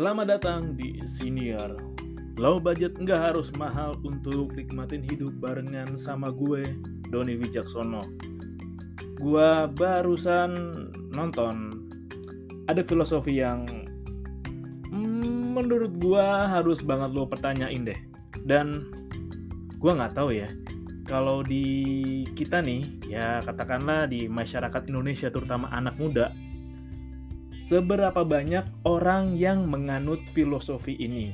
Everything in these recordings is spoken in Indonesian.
Selamat datang di Senior. Low budget nggak harus mahal untuk nikmatin hidup barengan sama gue, Doni Wijaksono. Gue barusan nonton ada filosofi yang hmm, menurut gue harus banget lo pertanyain deh. Dan gue nggak tahu ya, kalau di kita nih, ya katakanlah di masyarakat Indonesia terutama anak muda, seberapa banyak orang yang menganut filosofi ini.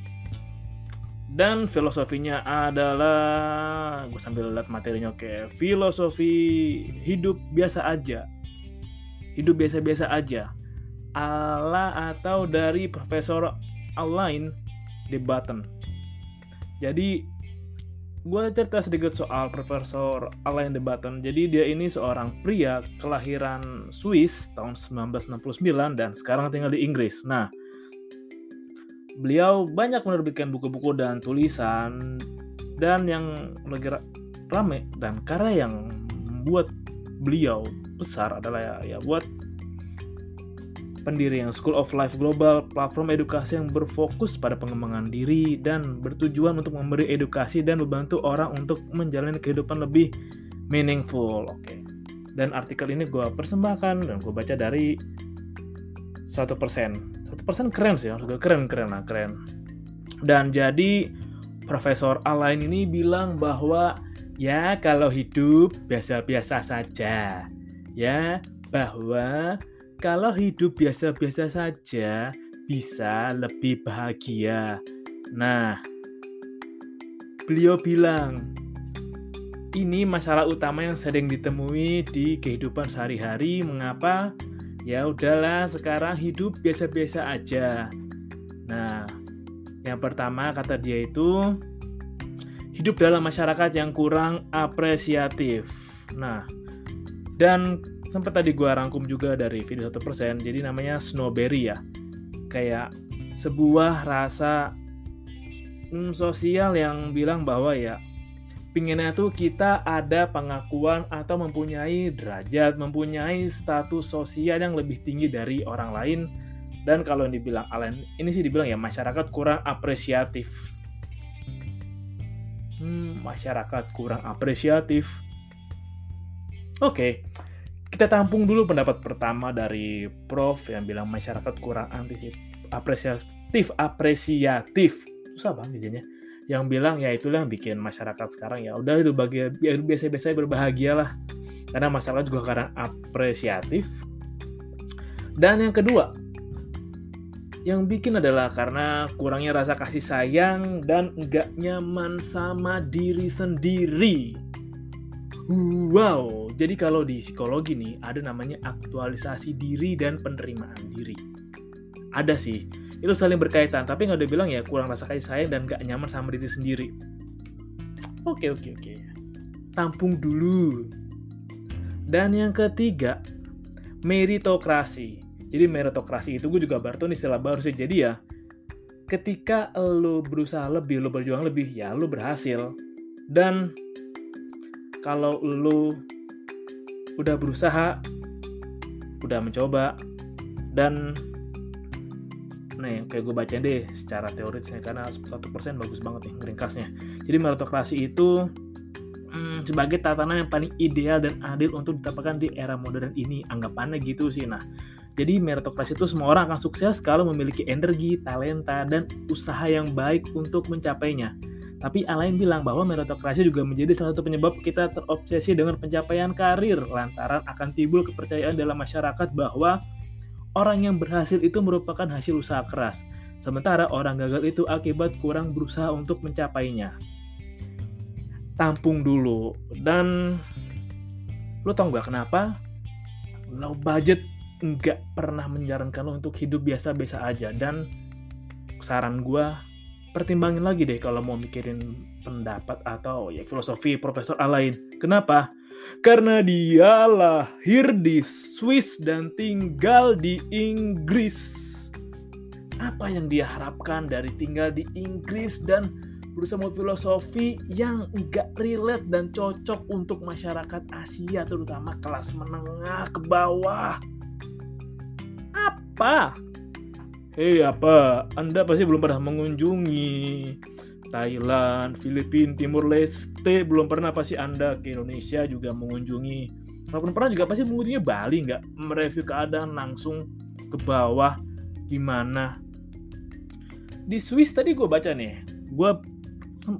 Dan filosofinya adalah, gue sambil lihat materinya, oke, filosofi hidup biasa aja. Hidup biasa-biasa aja. Ala atau dari Profesor Alain de Button. Jadi gue cerita sedikit soal Profesor Alain de Botton. Jadi dia ini seorang pria kelahiran Swiss tahun 1969 dan sekarang tinggal di Inggris. Nah, beliau banyak menerbitkan buku-buku dan tulisan dan yang lagi rame dan karya yang membuat beliau besar adalah ya, ya buat pendiri yang School of Life Global, platform edukasi yang berfokus pada pengembangan diri dan bertujuan untuk memberi edukasi dan membantu orang untuk menjalani kehidupan lebih meaningful. Oke. Dan artikel ini gue persembahkan dan gue baca dari satu persen. Satu persen keren sih, juga keren keren lah keren. Dan jadi Profesor Alain ini bilang bahwa ya kalau hidup biasa-biasa saja, ya bahwa kalau hidup biasa-biasa saja bisa lebih bahagia. Nah, beliau bilang, ini masalah utama yang sering ditemui di kehidupan sehari-hari. Mengapa? Ya udahlah, sekarang hidup biasa-biasa aja. Nah, yang pertama kata dia itu hidup dalam masyarakat yang kurang apresiatif. Nah, dan sempat tadi gue rangkum juga dari video 1% jadi namanya snowberry ya kayak sebuah rasa hmm, sosial yang bilang bahwa ya pinginnya tuh kita ada pengakuan atau mempunyai derajat, mempunyai status sosial yang lebih tinggi dari orang lain. Dan kalau yang dibilang Allen, ini sih dibilang ya masyarakat kurang apresiatif. Hmm, masyarakat kurang apresiatif. Oke, okay kita tampung dulu pendapat pertama dari Prof yang bilang masyarakat kurang antisip apresiatif apresiatif. Susah banget jadinya yang bilang ya itulah yang bikin masyarakat sekarang ya udah itu bagi biasa-biasa berbahagia lah karena masyarakat juga karena apresiatif. Dan yang kedua yang bikin adalah karena kurangnya rasa kasih sayang dan enggak nyaman sama diri sendiri. Wow, jadi kalau di psikologi nih ada namanya aktualisasi diri dan penerimaan diri. Ada sih, itu saling berkaitan. Tapi nggak udah bilang ya kurang rasa kasih sayang dan nggak nyaman sama diri sendiri. Oke oke oke, tampung dulu. Dan yang ketiga, meritokrasi. Jadi meritokrasi itu gue juga baru tuh istilah baru sih. Jadi ya, ketika lo berusaha lebih, lo berjuang lebih, ya lo berhasil. Dan kalau lu udah berusaha, udah mencoba, dan nih kayak gue baca deh secara teoritisnya karena satu persen bagus banget nih ngeringkasnya. Jadi meritokrasi itu hmm, sebagai tatanan yang paling ideal dan adil untuk diterapkan di era modern ini. Anggapannya gitu sih. Nah, jadi meritokrasi itu semua orang akan sukses kalau memiliki energi, talenta, dan usaha yang baik untuk mencapainya. Tapi Alain bilang bahwa meritokrasi juga menjadi salah satu penyebab kita terobsesi dengan pencapaian karir lantaran akan timbul kepercayaan dalam masyarakat bahwa orang yang berhasil itu merupakan hasil usaha keras, sementara orang gagal itu akibat kurang berusaha untuk mencapainya. Tampung dulu dan lo tau gak kenapa? Low budget nggak pernah menyarankan lo untuk hidup biasa-biasa aja dan saran gue pertimbangin lagi deh kalau mau mikirin pendapat atau ya filosofi Profesor Alain. Kenapa? Karena dia lahir di Swiss dan tinggal di Inggris. Apa yang dia harapkan dari tinggal di Inggris dan berusaha mau filosofi yang enggak relate dan cocok untuk masyarakat Asia terutama kelas menengah ke bawah. Apa? Hei apa, Anda pasti belum pernah mengunjungi Thailand, Filipina, Timur Leste, belum pernah pasti Anda ke Indonesia juga mengunjungi. Walaupun pernah juga pasti mengunjungi Bali nggak mereview keadaan langsung ke bawah gimana. Di Swiss tadi gue baca nih, gue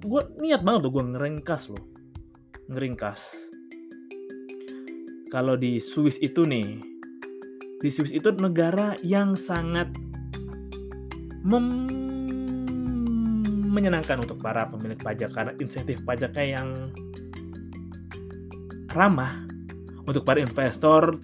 gue niat banget tuh gue ngeringkas loh, ngeringkas. Kalau di Swiss itu nih, di Swiss itu negara yang sangat menyenangkan untuk para pemilik pajak karena insentif pajaknya yang ramah untuk para investor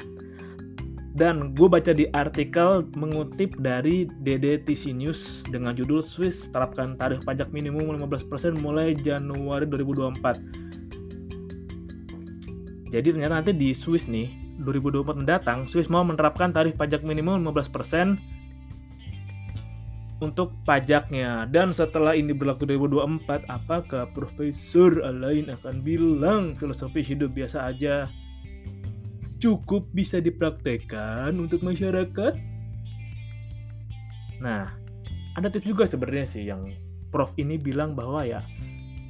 dan gue baca di artikel mengutip dari DDTC News dengan judul Swiss terapkan tarif pajak minimum 15% mulai Januari 2024. Jadi ternyata nanti di Swiss nih 2024 mendatang Swiss mau menerapkan tarif pajak minimum 15% untuk pajaknya. Dan setelah ini berlaku 2024, apakah Profesor Alain akan bilang filosofi hidup biasa aja cukup bisa dipraktekkan untuk masyarakat? Nah, ada tips juga sebenarnya sih yang Prof ini bilang bahwa ya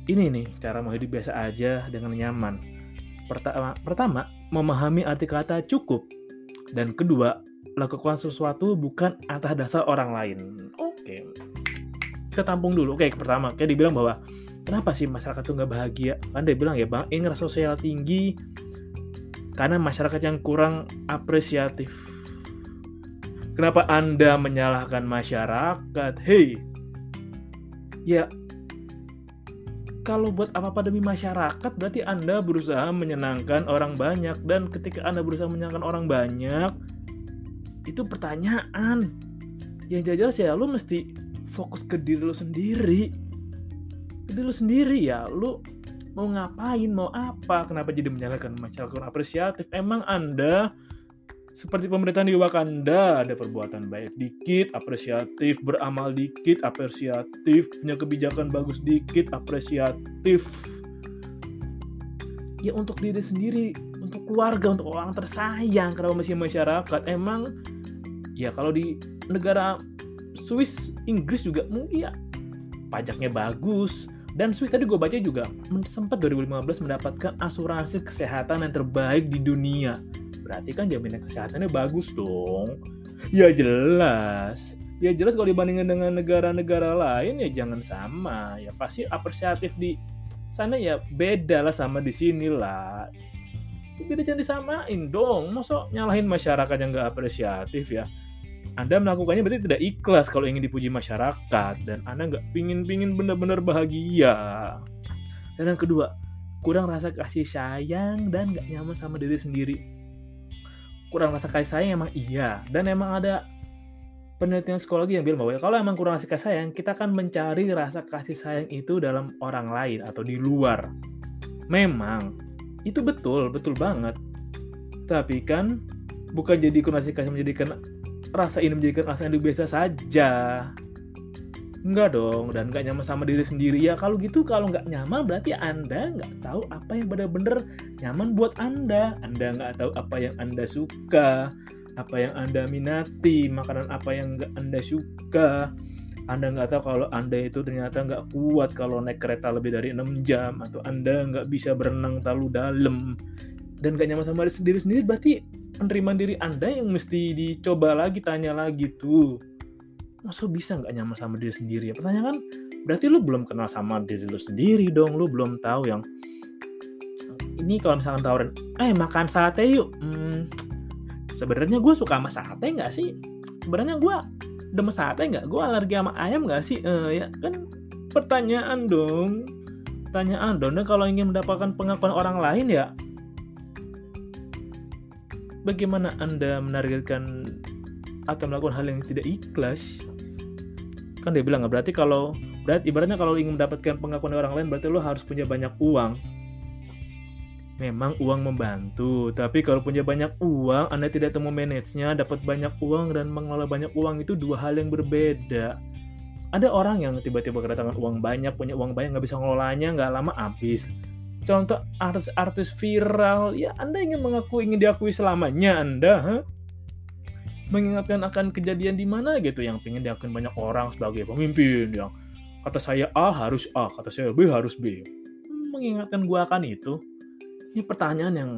ini nih cara mau hidup biasa aja dengan nyaman. Pertama, pertama memahami arti kata cukup dan kedua lakukan sesuatu bukan atas dasar orang lain. Oke, kita tampung dulu. Oke, pertama, kayak dibilang bahwa kenapa sih masyarakat tuh nggak bahagia? Kan dia bilang ya bang, ini rasa sosial tinggi karena masyarakat yang kurang apresiatif. Kenapa Anda menyalahkan masyarakat? Hei, ya kalau buat apa-apa demi masyarakat berarti Anda berusaha menyenangkan orang banyak dan ketika Anda berusaha menyenangkan orang banyak itu pertanyaan yang jelas ya lu mesti fokus ke diri lu sendiri. Ke diri lu sendiri ya lu mau ngapain mau apa? Kenapa jadi menyalahkan masyarakat apresiatif? Emang anda seperti pemerintahan di Wakanda ada perbuatan baik dikit apresiatif beramal dikit apresiatif punya kebijakan bagus dikit apresiatif. Ya untuk diri sendiri untuk keluarga untuk orang tersayang kenapa masih masyarakat? Emang ya kalau di negara Swiss Inggris juga mungkin ya pajaknya bagus. Dan Swiss tadi gue baca juga sempat 2015 mendapatkan asuransi kesehatan yang terbaik di dunia. Berarti kan jaminan kesehatannya bagus dong. Ya jelas. Ya jelas kalau dibandingkan dengan negara-negara lain ya jangan sama. Ya pasti apresiatif di sana ya beda lah sama di sini lah. Beda jangan disamain dong. Masa nyalahin masyarakat yang gak apresiatif ya anda melakukannya berarti tidak ikhlas kalau ingin dipuji masyarakat dan Anda nggak pingin-pingin benar-benar bahagia. Dan yang kedua, kurang rasa kasih sayang dan nggak nyaman sama diri sendiri. Kurang rasa kasih sayang emang iya dan emang ada penelitian psikologi yang bilang bahwa kalau emang kurang rasa kasih sayang, kita akan mencari rasa kasih sayang itu dalam orang lain atau di luar. Memang itu betul, betul banget. Tapi kan bukan jadi kurang rasa kasih menjadikan rasa ini menjadikan rasa yang biasa saja Enggak dong, dan nggak nyaman sama diri sendiri. Ya kalau gitu, kalau nggak nyaman berarti Anda nggak tahu apa yang benar-benar nyaman buat Anda. Anda nggak tahu apa yang Anda suka, apa yang Anda minati, makanan apa yang nggak Anda suka. Anda nggak tahu kalau Anda itu ternyata nggak kuat kalau naik kereta lebih dari 6 jam, atau Anda nggak bisa berenang terlalu dalam, dan nggak nyaman sama diri sendiri sendiri berarti penerimaan diri Anda yang mesti dicoba lagi, tanya lagi tuh. Masa bisa nggak nyaman sama diri sendiri ya? Pertanyaan kan, berarti lu belum kenal sama diri lu sendiri dong. Lu belum tahu yang ini kalau misalkan tawarin, eh makan sate yuk. Hmm, sebenarnya gue suka sama sate nggak sih? Sebenarnya gue demen sate nggak? Gue alergi sama ayam nggak sih? Eh, ya kan pertanyaan dong. Pertanyaan dong. Dan kalau ingin mendapatkan pengakuan orang lain ya bagaimana Anda menargetkan atau melakukan hal yang tidak ikhlas? Kan dia bilang, berarti kalau berarti ibaratnya kalau ingin mendapatkan pengakuan orang lain berarti lo harus punya banyak uang. Memang uang membantu, tapi kalau punya banyak uang, Anda tidak temu manage-nya, dapat banyak uang dan mengelola banyak uang itu dua hal yang berbeda. Ada orang yang tiba-tiba kedatangan uang banyak, punya uang banyak, nggak bisa ngelolanya, nggak lama habis contoh artis-artis viral ya Anda ingin mengaku ingin diakui selamanya Anda huh? mengingatkan akan kejadian di mana gitu yang pengen diakui banyak orang sebagai pemimpin yang kata saya A harus A, kata saya B harus B. Mengingatkan gua akan itu. Ini pertanyaan yang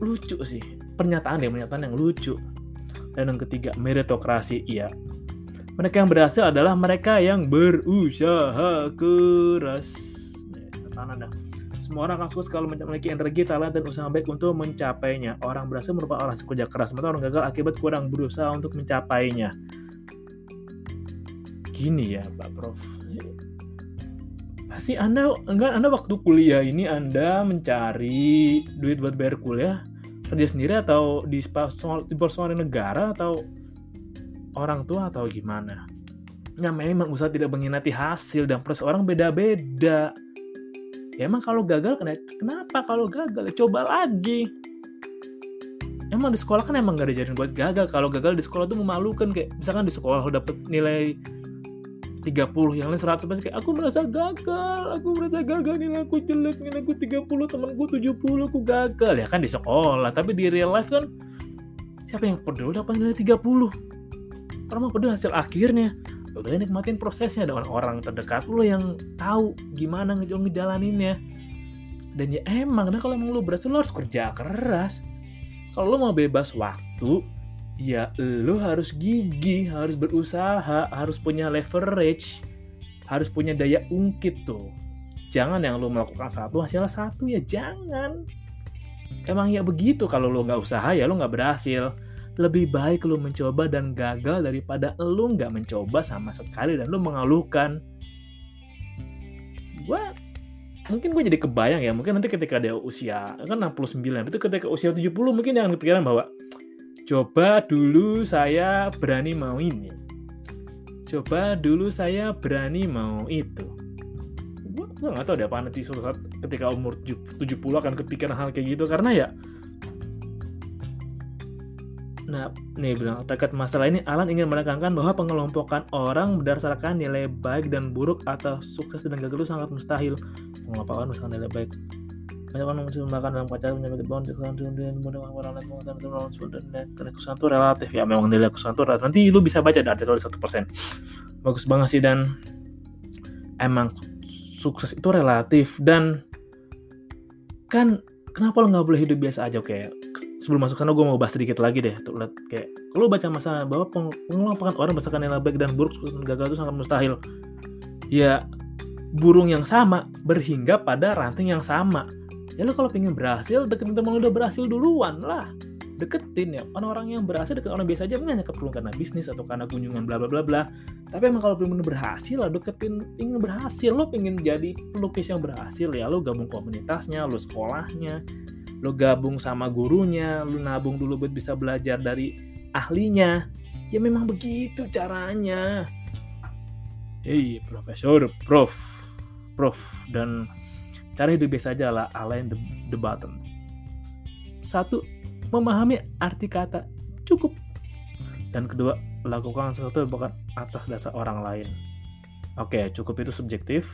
lucu sih. Pernyataan ya, pernyataan yang lucu. Dan yang ketiga, meritokrasi. Iya. Mereka yang berhasil adalah mereka yang berusaha keras. Dah. Semua orang akan sukses kalau memiliki energi, talent, dan usaha baik untuk mencapainya. Orang berhasil merupakan orang kerja keras, sementara orang gagal akibat kurang berusaha untuk mencapainya. Gini ya, Pak Prof. Pasti Anda enggak Anda waktu kuliah ini Anda mencari duit buat bayar kuliah kerja sendiri atau di sponsor negara atau orang tua atau gimana? Ya memang usaha tidak mengkhianati hasil dan proses orang beda-beda ya emang kalau gagal kenapa kalau gagal? Ya coba lagi. Emang di sekolah kan emang gak diajarin buat gagal. Kalau gagal di sekolah tuh memalukan kayak misalkan di sekolah lo dapet nilai 30 yang lain 100 pasti kayak aku merasa gagal aku merasa gagal nilai aku jelek nilai aku 30 temanku 70 aku gagal. Ya kan di sekolah tapi di real life kan siapa yang peduli dapat nilai 30 orang mau peduli hasil akhirnya lo nikmatin prosesnya dengan orang terdekat lo yang tahu gimana nge ngejalaninnya. Dan ya emang nah kalau emang lo berhasil lo harus kerja keras. Kalau lo mau bebas waktu ya lo harus gigi harus berusaha harus punya leverage harus punya daya ungkit tuh. Jangan yang lo melakukan satu hasilnya satu ya jangan. Emang ya begitu kalau lo nggak usaha ya lo nggak berhasil lebih baik lu mencoba dan gagal daripada lu nggak mencoba sama sekali dan lu mengeluhkan. Gue mungkin gue jadi kebayang ya mungkin nanti ketika dia usia kan 69 itu ketika usia 70 mungkin yang kepikiran bahwa coba dulu saya berani mau ini. Coba dulu saya berani mau itu. Gue nggak tahu deh apa nanti suatu saat ketika umur 70 akan kepikiran hal kayak gitu. Karena ya Nah, nih bilang terkait masalah ini Alan ingin menekankan bahwa pengelompokan orang berdasarkan nilai baik dan buruk atau sukses dan gagal itu sangat mustahil. Pengelompokan berdasarkan nilai baik. Banyak orang mesti makan dalam pacaran menyebabkan bond dengan mudah orang lain mengatakan dan kesuksesan itu relatif ya memang nilai kesuksesan itu relatif. Nanti lu bisa baca di artikel satu persen. Bagus banget sih dan emang sukses itu relatif dan kan kenapa lo nggak boleh hidup biasa aja kayak sebelum masuk sana gue mau bahas sedikit lagi deh tuh lihat kayak lo baca masa bahwa pengelompokan orang berdasarkan nilai baik dan buruk gagal itu sangat mustahil. Ya burung yang sama berhingga pada ranting yang sama. Ya lo kalau pengen berhasil deketin teman lo udah berhasil duluan lah. Deketin ya orang-orang yang berhasil deket orang biasa aja hanya keperluan karena bisnis atau karena kunjungan bla bla bla bla. Tapi emang kalau pengen berhasil lah deketin ingin berhasil lo pengen jadi pelukis yang berhasil ya lo gabung komunitasnya lo sekolahnya lo gabung sama gurunya, lo nabung dulu buat bisa belajar dari ahlinya. Ya memang begitu caranya. Hei, profesor, prof, prof, dan cara hidup biasa aja lah, align the, the button. Satu, memahami arti kata cukup. Dan kedua, lakukan sesuatu bukan atas dasar orang lain. Oke, cukup itu subjektif,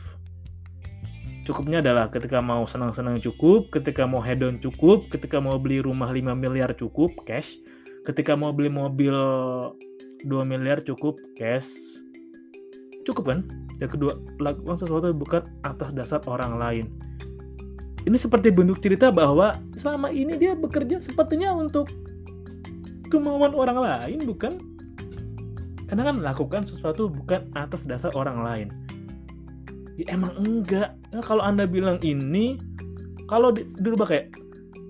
cukupnya adalah ketika mau senang-senang cukup, ketika mau hedon cukup, ketika mau beli rumah 5 miliar cukup cash, ketika mau beli mobil 2 miliar cukup cash. Cukup kan? Yang kedua, lakukan sesuatu bukan atas dasar orang lain. Ini seperti bentuk cerita bahwa selama ini dia bekerja sepertinya untuk kemauan orang lain, bukan? Karena kan lakukan sesuatu bukan atas dasar orang lain ya emang enggak. Nah, kalau anda bilang ini kalau dirubah kayak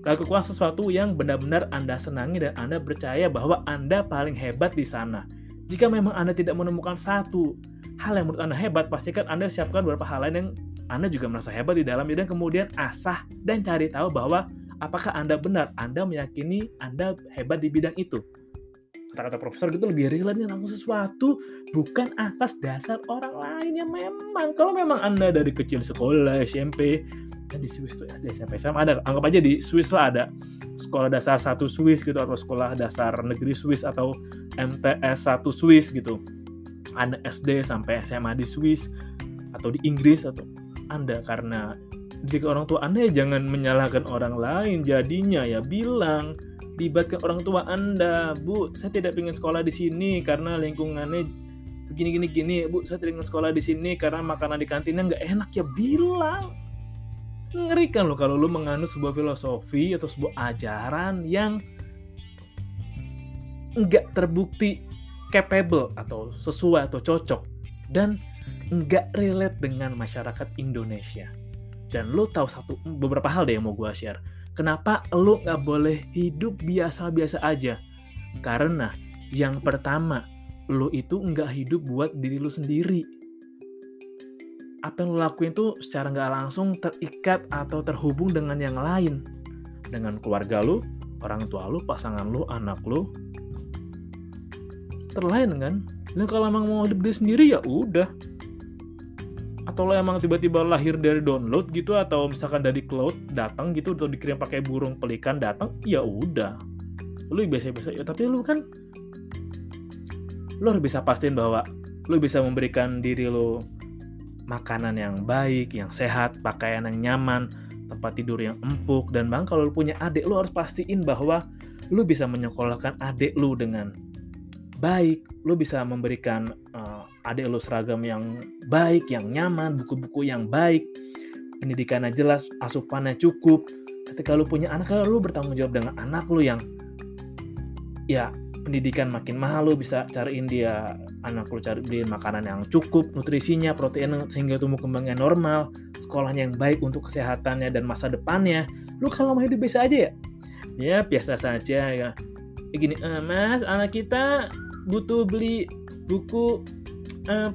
lakukan sesuatu yang benar-benar anda senangi dan anda percaya bahwa anda paling hebat di sana. Jika memang anda tidak menemukan satu hal yang menurut anda hebat pastikan anda siapkan beberapa hal lain yang anda juga merasa hebat di dalamnya dan kemudian asah dan cari tahu bahwa apakah anda benar anda meyakini anda hebat di bidang itu kata-kata profesor gitu lebih relate nih langsung sesuatu bukan atas dasar orang lain yang memang. Kalau memang anda dari kecil sekolah SMP dan di Swiss tuh ada SMP SMA ada anggap aja di Swiss lah ada. Sekolah dasar satu Swiss gitu atau sekolah dasar negeri Swiss atau MTS satu Swiss gitu. Ada SD sampai SMA di Swiss atau di Inggris atau anda. Karena dididik orang tua anda ya jangan menyalahkan orang lain. Jadinya ya bilang libatkan orang tua anda bu saya tidak ingin sekolah di sini karena lingkungannya begini gini gini bu saya tidak ingin sekolah di sini karena makanan di kantinnya nggak enak ya bilang ngerikan loh kalau lu menganut sebuah filosofi atau sebuah ajaran yang nggak terbukti capable atau sesuai atau cocok dan nggak relate dengan masyarakat Indonesia. Dan lu tahu satu beberapa hal deh yang mau gue share. Kenapa lu nggak boleh hidup biasa-biasa aja? Karena yang pertama, lu itu nggak hidup buat diri lu sendiri. Apa yang lu lakuin tuh secara nggak langsung terikat atau terhubung dengan yang lain. Dengan keluarga lu, orang tua lu, pasangan lu, anak lu. Terlain kan? Nah kalau emang mau hidup diri sendiri ya udah, atau lo emang tiba-tiba lahir dari download gitu atau misalkan dari cloud datang gitu atau dikirim pakai burung pelikan datang ya udah. Lu biasa-biasa ya tapi lu kan lu harus bisa pastiin bahwa lu bisa memberikan diri lu makanan yang baik, yang sehat, pakaian yang nyaman, tempat tidur yang empuk dan bang kalau lu punya adik lu harus pastiin bahwa lu bisa menyekolahkan adik lu dengan baik, lu bisa memberikan adik lu seragam yang baik, yang nyaman, buku-buku yang baik, pendidikannya jelas, asupannya cukup. Ketika lu punya anak, lu bertanggung jawab dengan anak lu yang ya pendidikan makin mahal lu bisa cariin dia anak lu cari beliin makanan yang cukup nutrisinya protein sehingga tumbuh kembangnya normal sekolahnya yang baik untuk kesehatannya dan masa depannya. Lu kalau mau hidup biasa aja ya? Ya biasa saja ya. Gini e, mas anak kita butuh beli buku uh,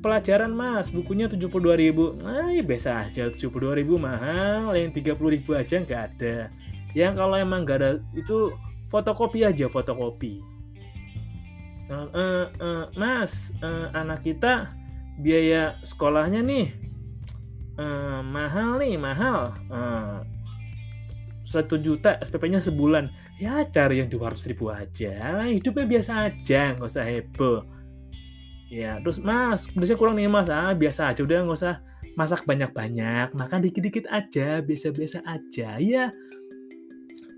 pelajaran mas. Bukunya 72 ribu. Nah ya biasa aja. 72 ribu mahal. Yang 30 ribu aja nggak ada. Yang kalau emang nggak ada itu fotokopi aja fotokopi. Uh, uh, uh, mas uh, anak kita biaya sekolahnya nih uh, mahal nih mahal. Satu juta SPP-nya sebulan. Ya cari yang 200 ribu aja. Hidupnya biasa aja nggak usah heboh ya terus mas pedasnya kurang nih mas. Ah biasa aja udah nggak usah masak banyak-banyak makan dikit-dikit aja biasa-biasa aja. Ya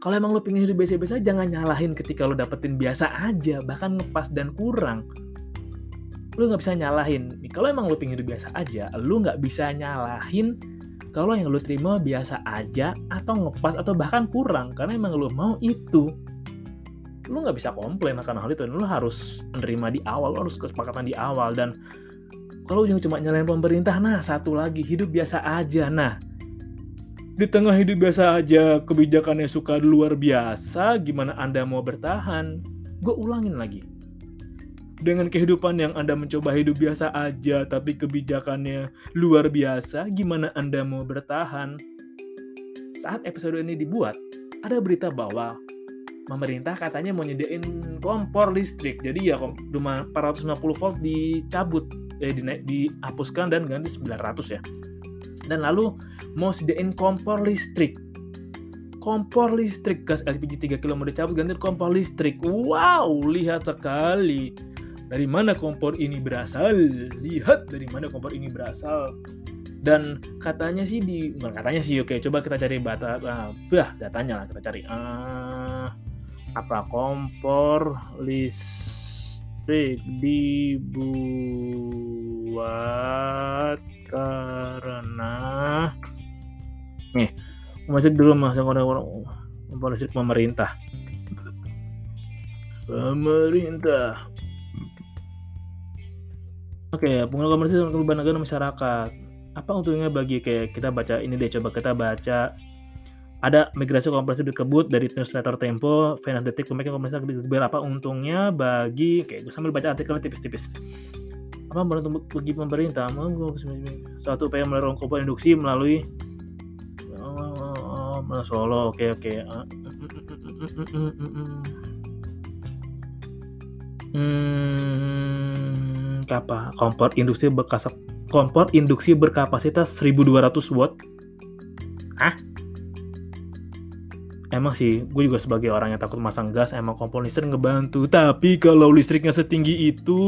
kalau emang lo pengen hidup biasa-biasa jangan nyalahin ketika lo dapetin biasa aja bahkan ngepas dan kurang. Lo nggak bisa nyalahin. Kalau emang lo pengen hidup biasa aja lo nggak bisa nyalahin kalau yang lo terima biasa aja atau ngepas atau bahkan kurang karena emang lo mau itu lu nggak bisa komplain akan hal itu lu harus menerima di awal lu harus kesepakatan di awal. Dan kalau yang cuma nyalain pemerintah nah satu lagi hidup biasa aja. Nah di tengah hidup biasa aja kebijakannya suka luar biasa gimana anda mau bertahan? Gue ulangin lagi. Dengan kehidupan yang anda mencoba hidup biasa aja tapi kebijakannya luar biasa gimana anda mau bertahan? Saat episode ini dibuat ada berita bahwa pemerintah katanya mau nyediain kompor listrik. Jadi ya rumah 450 volt dicabut, eh, di, dihapuskan dan ganti 900 ya. Dan lalu mau sediain kompor listrik. Kompor listrik gas LPG 3 kg mau dicabut ganti kompor listrik. Wow, lihat sekali. Dari mana kompor ini berasal? Lihat dari mana kompor ini berasal dan katanya sih di bukan katanya sih oke coba kita cari bata uh, bah datanya lah kita cari uh, apa? Kompor listrik dibuat karena nih masuk dulu masuk orang-orang kompor listrik pemerintah. Pemerintah. Oke, okay, pengelola komersil untuk negara masyarakat. Apa untungnya bagi kayak kita baca ini deh, coba kita baca ada migrasi kompresi dikebut dari newsletter Tempo, Finance Detik, pemikiran kompresi dikebut apa untungnya bagi, oke gue sambil baca artikelnya tipis-tipis. Apa beruntung bagi pemerintah? Satu upaya mendorong kompor induksi melalui oh, Solo, oke oke. Hmm, apa? Kompor induksi berkasap kompor induksi berkapasitas 1200 watt. Hah? Emang sih gue juga sebagai orang yang takut masang gas emang kompor listrik ngebantu. Tapi kalau listriknya setinggi itu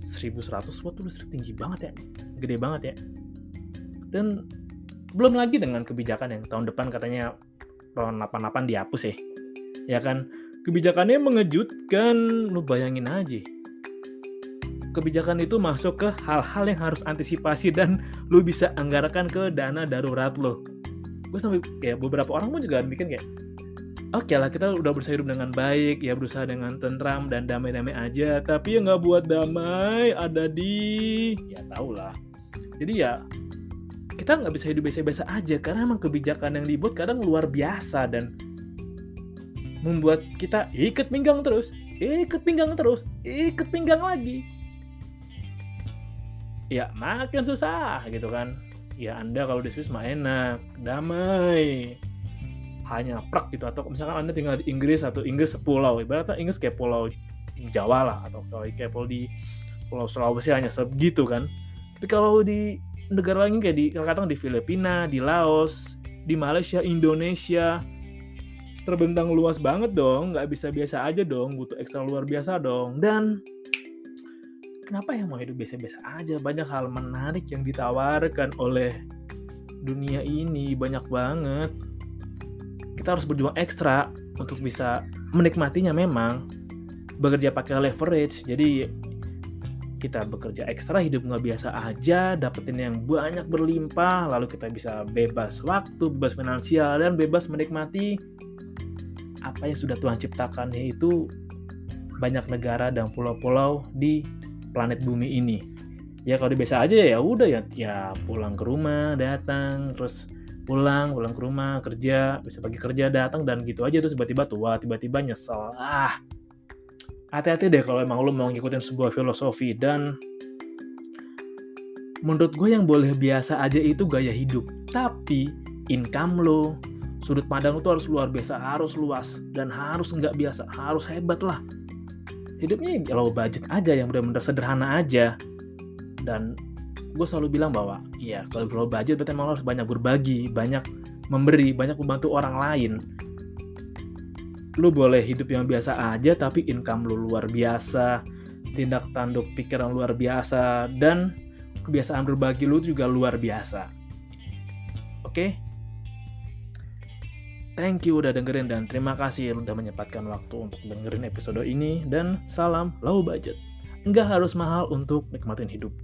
1100 watt tuh listrik tinggi banget ya. Gede banget ya. Dan belum lagi dengan kebijakan yang tahun depan katanya ron 88 dihapus ya. Ya kan? Kebijakannya mengejutkan. Lu bayangin aja. Kebijakan itu masuk ke hal-hal yang harus antisipasi dan lu bisa anggarkan ke dana darurat lo gue sampai ya beberapa orang pun juga bikin kayak oke okay lah kita udah berusaha hidup dengan baik ya berusaha dengan tentram dan damai-damai aja tapi ya nggak buat damai ada di ya tau lah. Jadi ya kita nggak bisa hidup biasa-biasa aja karena emang kebijakan yang dibuat kadang luar biasa dan membuat kita ikat pinggang terus ikat pinggang terus ikat pinggang lagi. Ya makin susah gitu kan ya anda kalau di Swiss mah enak damai. Hanya prak gitu atau misalkan anda tinggal di Inggris atau Inggris sepulau ibaratnya Inggris kayak pulau Jawa lah atau kalau kayak pulau di pulau Sulawesi hanya segitu kan. Tapi kalau di negara lain kayak di katakan di Filipina di Laos di Malaysia Indonesia terbentang luas banget dong nggak bisa biasa aja dong butuh ekstra luar biasa dong. Dan kenapa yang mau hidup biasa-biasa aja? Banyak hal menarik yang ditawarkan oleh dunia ini banyak banget. Kita harus berjuang ekstra untuk bisa menikmatinya memang. Bekerja pakai leverage jadi kita bekerja ekstra hidup nggak biasa aja dapetin yang banyak berlimpah lalu kita bisa bebas waktu bebas finansial dan bebas menikmati apa yang sudah Tuhan ciptakan yaitu banyak negara dan pulau-pulau di planet bumi ini. Ya kalau biasa aja ya udah ya ya pulang ke rumah datang terus pulang pulang ke rumah kerja bisa pagi kerja datang dan gitu aja terus tiba-tiba tua tiba-tiba nyesel. Ah hati-hati deh kalau emang lo mau ngikutin sebuah filosofi dan menurut gue yang boleh biasa aja itu gaya hidup. Tapi income lo sudut pandang lo tuh harus luar biasa harus luas dan harus nggak biasa harus hebat lah hidupnya kalau budget aja yang benar-benar sederhana aja. Dan gue selalu bilang bahwa ya kalau low budget berarti emang harus banyak berbagi banyak memberi banyak membantu orang lain. Lu boleh hidup yang biasa aja tapi income lu luar biasa tindak tanduk pikiran luar biasa dan kebiasaan berbagi lu juga luar biasa. Oke? okay? Thank you udah dengerin dan terima kasih udah menyempatkan waktu untuk dengerin episode ini dan salam low budget. Nggak harus mahal untuk nikmatin hidup.